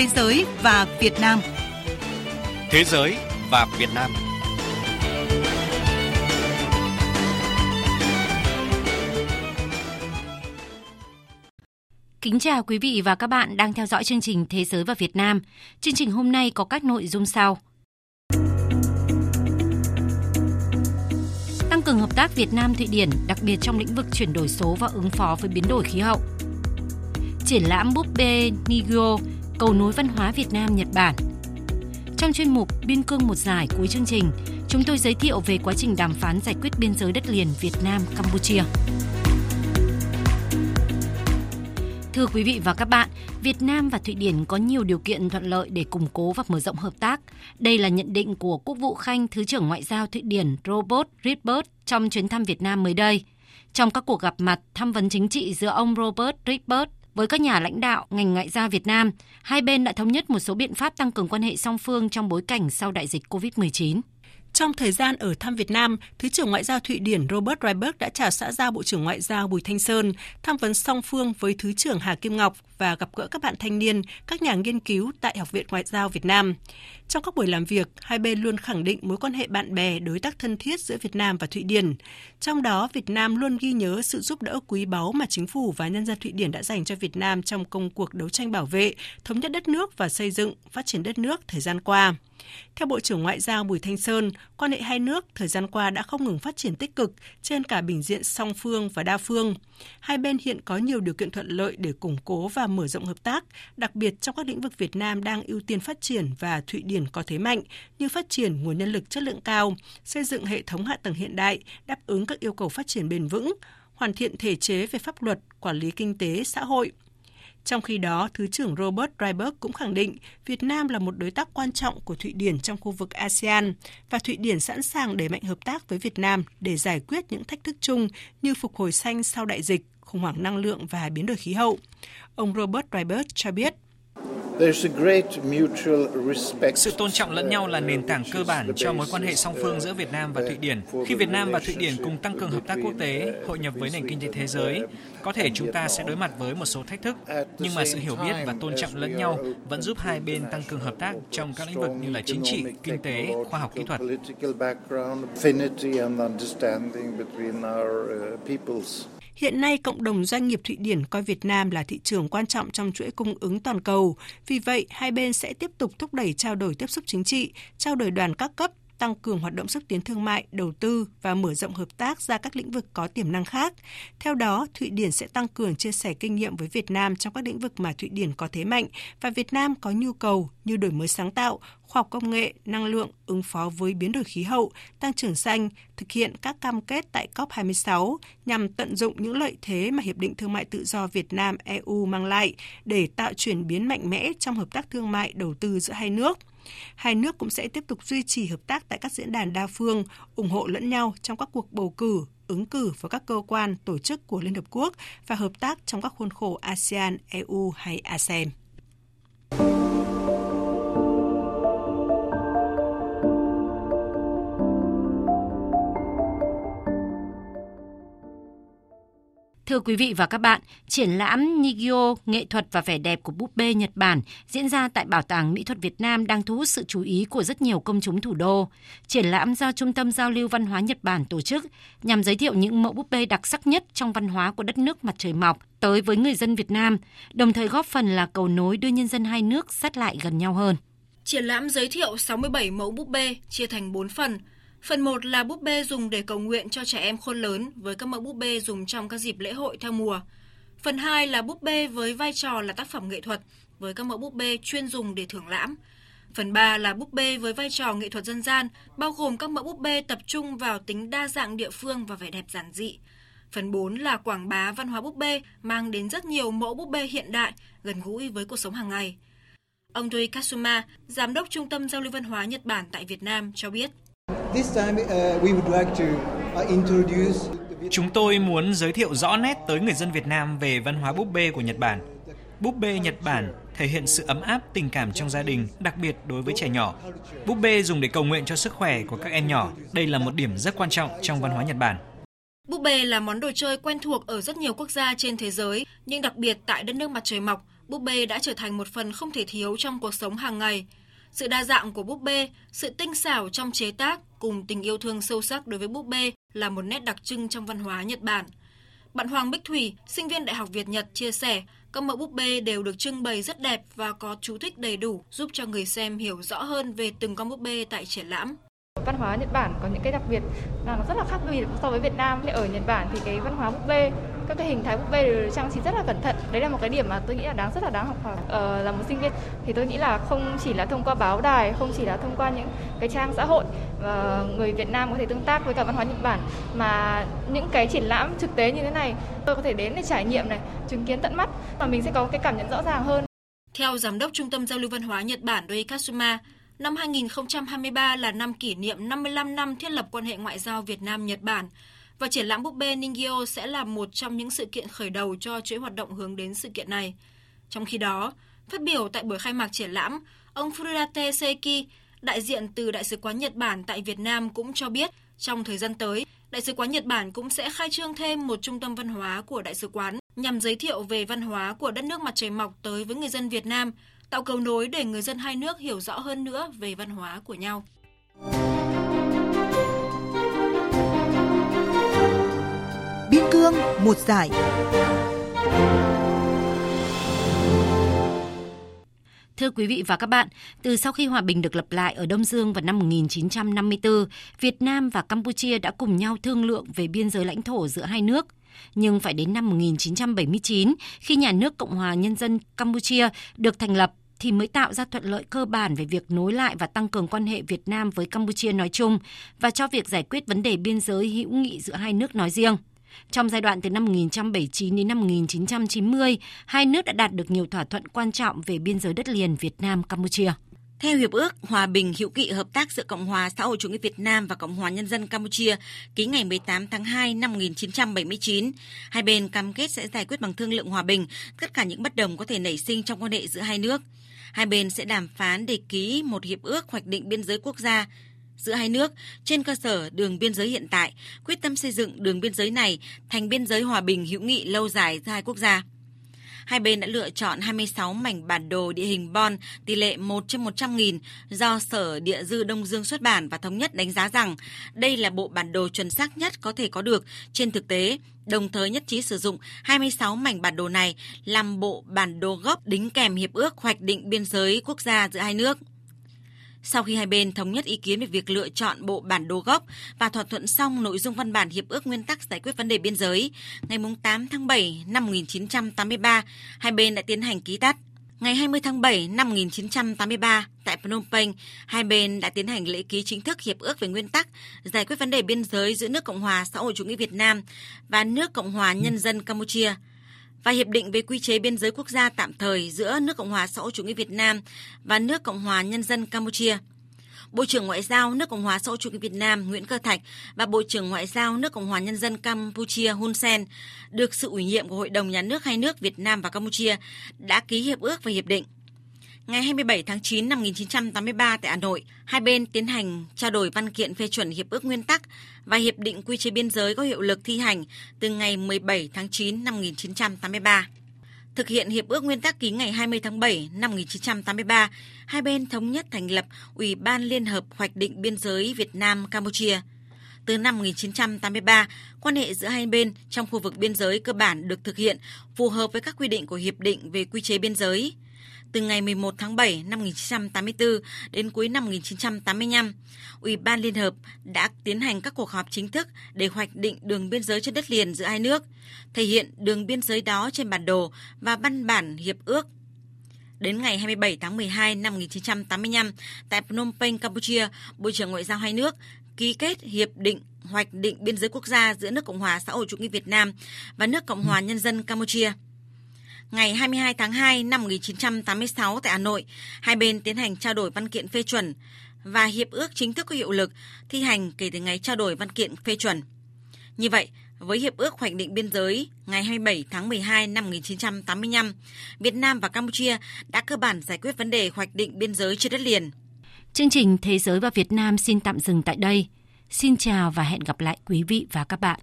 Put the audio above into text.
Thế giới và Việt Nam. Thế giới và Việt Nam. Kính chào quý vị và các bạn đang theo dõi chương trình Thế giới và Việt Nam. Chương trình hôm nay có các nội dung sau. Tăng cường hợp tác Việt Nam Thụy Điển, đặc biệt trong lĩnh vực chuyển đổi số và ứng phó với biến đổi khí hậu. Triển lãm búp bê Nigyo, cầu nối văn hóa Việt Nam Nhật Bản. Trong chuyên mục Biên cương một giải cuối chương trình, chúng tôi giới thiệu về quá trình đàm phán giải quyết biên giới đất liền Việt Nam Campuchia. Thưa quý vị và các bạn, Việt Nam và Thụy Điển có nhiều điều kiện thuận lợi để củng cố và mở rộng hợp tác. Đây là nhận định của Quốc vụ Khanh Thứ trưởng Ngoại giao Thụy Điển Robert Rydberg trong chuyến thăm Việt Nam mới đây. Trong các cuộc gặp mặt tham vấn chính trị giữa ông Robert Rydberg với các nhà lãnh đạo ngành ngoại giao Việt Nam, hai bên đã thống nhất một số biện pháp tăng cường quan hệ song phương trong bối cảnh sau đại dịch COVID-19. Trong thời gian ở thăm Việt Nam, Thứ trưởng Ngoại giao Thụy Điển Robert Reiberg đã chào xã giao Bộ trưởng Ngoại giao Bùi Thanh Sơn, tham vấn song phương với Thứ trưởng Hà Kim Ngọc và gặp gỡ các bạn thanh niên, các nhà nghiên cứu tại Học viện Ngoại giao Việt Nam. Trong các buổi làm việc, hai bên luôn khẳng định mối quan hệ bạn bè, đối tác thân thiết giữa Việt Nam và Thụy Điển. Trong đó, Việt Nam luôn ghi nhớ sự giúp đỡ quý báu mà chính phủ và nhân dân Thụy Điển đã dành cho Việt Nam trong công cuộc đấu tranh bảo vệ, thống nhất đất nước và xây dựng, phát triển đất nước thời gian qua. Theo Bộ trưởng Ngoại giao Bùi Thanh Sơn, quan hệ hai nước thời gian qua đã không ngừng phát triển tích cực trên cả bình diện song phương và đa phương. Hai bên hiện có nhiều điều kiện thuận lợi để củng cố và mở rộng hợp tác, đặc biệt trong các lĩnh vực Việt Nam đang ưu tiên phát triển và Thụy Điển có thế mạnh như phát triển nguồn nhân lực chất lượng cao, xây dựng hệ thống hạ tầng hiện đại, đáp ứng các yêu cầu phát triển bền vững, hoàn thiện thể chế về pháp luật, quản lý kinh tế, xã hội, trong khi đó, Thứ trưởng Robert Ryberg cũng khẳng định Việt Nam là một đối tác quan trọng của Thụy Điển trong khu vực ASEAN và Thụy Điển sẵn sàng đẩy mạnh hợp tác với Việt Nam để giải quyết những thách thức chung như phục hồi xanh sau đại dịch, khủng hoảng năng lượng và biến đổi khí hậu. Ông Robert Ryberg cho biết sự tôn trọng lẫn nhau là nền tảng cơ bản cho mối quan hệ song phương giữa Việt Nam và Thụy Điển. Khi Việt Nam và Thụy Điển cùng tăng cường hợp tác quốc tế, hội nhập với nền kinh tế thế giới, có thể chúng ta sẽ đối mặt với một số thách thức, nhưng mà sự hiểu biết và tôn trọng lẫn nhau vẫn giúp hai bên tăng cường hợp tác trong các lĩnh vực như là chính trị, kinh tế, khoa học kỹ thuật. Hiện nay, cộng đồng doanh nghiệp Thụy Điển coi Việt Nam là thị trường quan trọng trong chuỗi cung ứng toàn cầu. Vì vậy, hai bên sẽ tiếp tục thúc đẩy trao đổi tiếp xúc chính trị, trao đổi đoàn các cấp, tăng cường hoạt động xúc tiến thương mại, đầu tư và mở rộng hợp tác ra các lĩnh vực có tiềm năng khác. Theo đó, Thụy Điển sẽ tăng cường chia sẻ kinh nghiệm với Việt Nam trong các lĩnh vực mà Thụy Điển có thế mạnh và Việt Nam có nhu cầu như đổi mới sáng tạo, khoa học công nghệ, năng lượng, ứng phó với biến đổi khí hậu, tăng trưởng xanh, thực hiện các cam kết tại COP26 nhằm tận dụng những lợi thế mà Hiệp định Thương mại Tự do Việt Nam EU mang lại để tạo chuyển biến mạnh mẽ trong hợp tác thương mại đầu tư giữa hai nước. Hai nước cũng sẽ tiếp tục duy trì hợp tác tại các diễn đàn đa phương, ủng hộ lẫn nhau trong các cuộc bầu cử, ứng cử vào các cơ quan, tổ chức của Liên Hợp Quốc và hợp tác trong các khuôn khổ ASEAN, EU hay ASEM. Thưa quý vị và các bạn, triển lãm Nigyo nghệ thuật và vẻ đẹp của búp bê Nhật Bản diễn ra tại Bảo tàng Mỹ thuật Việt Nam đang thu hút sự chú ý của rất nhiều công chúng thủ đô. Triển lãm do Trung tâm Giao lưu Văn hóa Nhật Bản tổ chức nhằm giới thiệu những mẫu búp bê đặc sắc nhất trong văn hóa của đất nước mặt trời mọc tới với người dân Việt Nam, đồng thời góp phần là cầu nối đưa nhân dân hai nước sát lại gần nhau hơn. Triển lãm giới thiệu 67 mẫu búp bê chia thành 4 phần – Phần 1 là búp bê dùng để cầu nguyện cho trẻ em khôn lớn với các mẫu búp bê dùng trong các dịp lễ hội theo mùa. Phần 2 là búp bê với vai trò là tác phẩm nghệ thuật với các mẫu búp bê chuyên dùng để thưởng lãm. Phần 3 là búp bê với vai trò nghệ thuật dân gian, bao gồm các mẫu búp bê tập trung vào tính đa dạng địa phương và vẻ đẹp giản dị. Phần 4 là quảng bá văn hóa búp bê, mang đến rất nhiều mẫu búp bê hiện đại, gần gũi với cuộc sống hàng ngày. Ông Doi Kasuma, Giám đốc Trung tâm Giao lưu Văn hóa Nhật Bản tại Việt Nam cho biết, Chúng tôi muốn giới thiệu rõ nét tới người dân Việt Nam về văn hóa búp bê của Nhật Bản. Búp bê Nhật Bản thể hiện sự ấm áp tình cảm trong gia đình, đặc biệt đối với trẻ nhỏ. Búp bê dùng để cầu nguyện cho sức khỏe của các em nhỏ. Đây là một điểm rất quan trọng trong văn hóa Nhật Bản. Búp bê là món đồ chơi quen thuộc ở rất nhiều quốc gia trên thế giới, nhưng đặc biệt tại đất nước mặt trời mọc, búp bê đã trở thành một phần không thể thiếu trong cuộc sống hàng ngày. Sự đa dạng của búp bê, sự tinh xảo trong chế tác cùng tình yêu thương sâu sắc đối với búp bê là một nét đặc trưng trong văn hóa Nhật Bản. Bạn Hoàng Bích Thủy, sinh viên Đại học Việt Nhật chia sẻ, các mẫu búp bê đều được trưng bày rất đẹp và có chú thích đầy đủ giúp cho người xem hiểu rõ hơn về từng con búp bê tại triển lãm. Văn hóa Nhật Bản có những cái đặc biệt là nó rất là khác biệt so với Việt Nam. Ở Nhật Bản thì cái văn hóa búp bê các cái hình thái búp bê đều trang trí rất là cẩn thận. Đấy là một cái điểm mà tôi nghĩ là đáng rất là đáng học hỏi. Ờ, là một sinh viên thì tôi nghĩ là không chỉ là thông qua báo đài không chỉ là thông qua những cái trang xã hội và người Việt Nam có thể tương tác với cả văn hóa Nhật Bản mà những cái triển lãm thực tế như thế này tôi có thể đến để trải nghiệm này chứng kiến tận mắt và mình sẽ có cái cảm nhận rõ ràng hơn. Theo giám đốc Trung tâm Giao lưu Văn hóa Nhật Bản Doi Katsuma, năm 2023 là năm kỷ niệm 55 năm thiết lập quan hệ ngoại giao Việt Nam-Nhật Bản và triển lãm búp bê Ningyo sẽ là một trong những sự kiện khởi đầu cho chuỗi hoạt động hướng đến sự kiện này. Trong khi đó, phát biểu tại buổi khai mạc triển lãm, ông Furudate Seiki, đại diện từ Đại sứ quán Nhật Bản tại Việt Nam cũng cho biết trong thời gian tới, Đại sứ quán Nhật Bản cũng sẽ khai trương thêm một trung tâm văn hóa của Đại sứ quán nhằm giới thiệu về văn hóa của đất nước mặt trời mọc tới với người dân Việt Nam, tạo cầu nối để người dân hai nước hiểu rõ hơn nữa về văn hóa của nhau. Biên một giải. Thưa quý vị và các bạn, từ sau khi hòa bình được lập lại ở Đông Dương vào năm 1954, Việt Nam và Campuchia đã cùng nhau thương lượng về biên giới lãnh thổ giữa hai nước. Nhưng phải đến năm 1979, khi nhà nước Cộng hòa Nhân dân Campuchia được thành lập, thì mới tạo ra thuận lợi cơ bản về việc nối lại và tăng cường quan hệ Việt Nam với Campuchia nói chung và cho việc giải quyết vấn đề biên giới hữu nghị giữa hai nước nói riêng. Trong giai đoạn từ năm 1979 đến năm 1990, hai nước đã đạt được nhiều thỏa thuận quan trọng về biên giới đất liền Việt Nam Campuchia. Theo Hiệp ước Hòa bình hữu nghị hợp tác giữa Cộng hòa xã hội chủ nghĩa Việt Nam và Cộng hòa Nhân dân Campuchia ký ngày 18 tháng 2 năm 1979, hai bên cam kết sẽ giải quyết bằng thương lượng hòa bình tất cả những bất đồng có thể nảy sinh trong quan hệ giữa hai nước. Hai bên sẽ đàm phán để ký một hiệp ước hoạch định biên giới quốc gia giữa hai nước trên cơ sở đường biên giới hiện tại, quyết tâm xây dựng đường biên giới này thành biên giới hòa bình hữu nghị lâu dài giữa hai quốc gia. Hai bên đã lựa chọn 26 mảnh bản đồ địa hình Bon tỷ lệ 1 trên 100 nghìn do Sở Địa dư Đông Dương xuất bản và thống nhất đánh giá rằng đây là bộ bản đồ chuẩn xác nhất có thể có được trên thực tế, đồng thời nhất trí sử dụng 26 mảnh bản đồ này làm bộ bản đồ gốc đính kèm hiệp ước hoạch định biên giới quốc gia giữa hai nước. Sau khi hai bên thống nhất ý kiến về việc lựa chọn bộ bản đồ gốc và thỏa thuận xong nội dung văn bản hiệp ước nguyên tắc giải quyết vấn đề biên giới, ngày 8 tháng 7 năm 1983, hai bên đã tiến hành ký tắt. Ngày 20 tháng 7 năm 1983, tại Phnom Penh, hai bên đã tiến hành lễ ký chính thức hiệp ước về nguyên tắc giải quyết vấn đề biên giới giữa nước Cộng hòa xã hội chủ nghĩa Việt Nam và nước Cộng hòa Nhân dân Campuchia và hiệp định về quy chế biên giới quốc gia tạm thời giữa nước Cộng hòa xã hội chủ nghĩa Việt Nam và nước Cộng hòa Nhân dân Campuchia. Bộ trưởng Ngoại giao nước Cộng hòa xã hội chủ nghĩa Việt Nam Nguyễn Cơ Thạch và Bộ trưởng Ngoại giao nước Cộng hòa Nhân dân Campuchia Hun Sen được sự ủy nhiệm của Hội đồng Nhà nước hai nước Việt Nam và Campuchia đã ký hiệp ước và hiệp định. Ngày 27 tháng 9 năm 1983 tại Hà Nội, hai bên tiến hành trao đổi văn kiện phê chuẩn hiệp ước nguyên tắc và hiệp định quy chế biên giới có hiệu lực thi hành từ ngày 17 tháng 9 năm 1983. Thực hiện hiệp ước nguyên tắc ký ngày 20 tháng 7 năm 1983, hai bên thống nhất thành lập Ủy ban Liên hợp hoạch định biên giới Việt Nam Campuchia. Từ năm 1983, quan hệ giữa hai bên trong khu vực biên giới cơ bản được thực hiện phù hợp với các quy định của hiệp định về quy chế biên giới từ ngày 11 tháng 7 năm 1984 đến cuối năm 1985, Ủy ban Liên Hợp đã tiến hành các cuộc họp chính thức để hoạch định đường biên giới trên đất liền giữa hai nước, thể hiện đường biên giới đó trên bản đồ và văn bản hiệp ước. Đến ngày 27 tháng 12 năm 1985, tại Phnom Penh, Campuchia, Bộ trưởng Ngoại giao hai nước ký kết hiệp định hoạch định biên giới quốc gia giữa nước Cộng hòa xã hội chủ nghĩa Việt Nam và nước Cộng hòa Nhân dân Campuchia ngày 22 tháng 2 năm 1986 tại Hà Nội, hai bên tiến hành trao đổi văn kiện phê chuẩn và hiệp ước chính thức có hiệu lực thi hành kể từ ngày trao đổi văn kiện phê chuẩn. Như vậy, với Hiệp ước Hoạch định Biên giới ngày 27 tháng 12 năm 1985, Việt Nam và Campuchia đã cơ bản giải quyết vấn đề hoạch định biên giới trên đất liền. Chương trình Thế giới và Việt Nam xin tạm dừng tại đây. Xin chào và hẹn gặp lại quý vị và các bạn.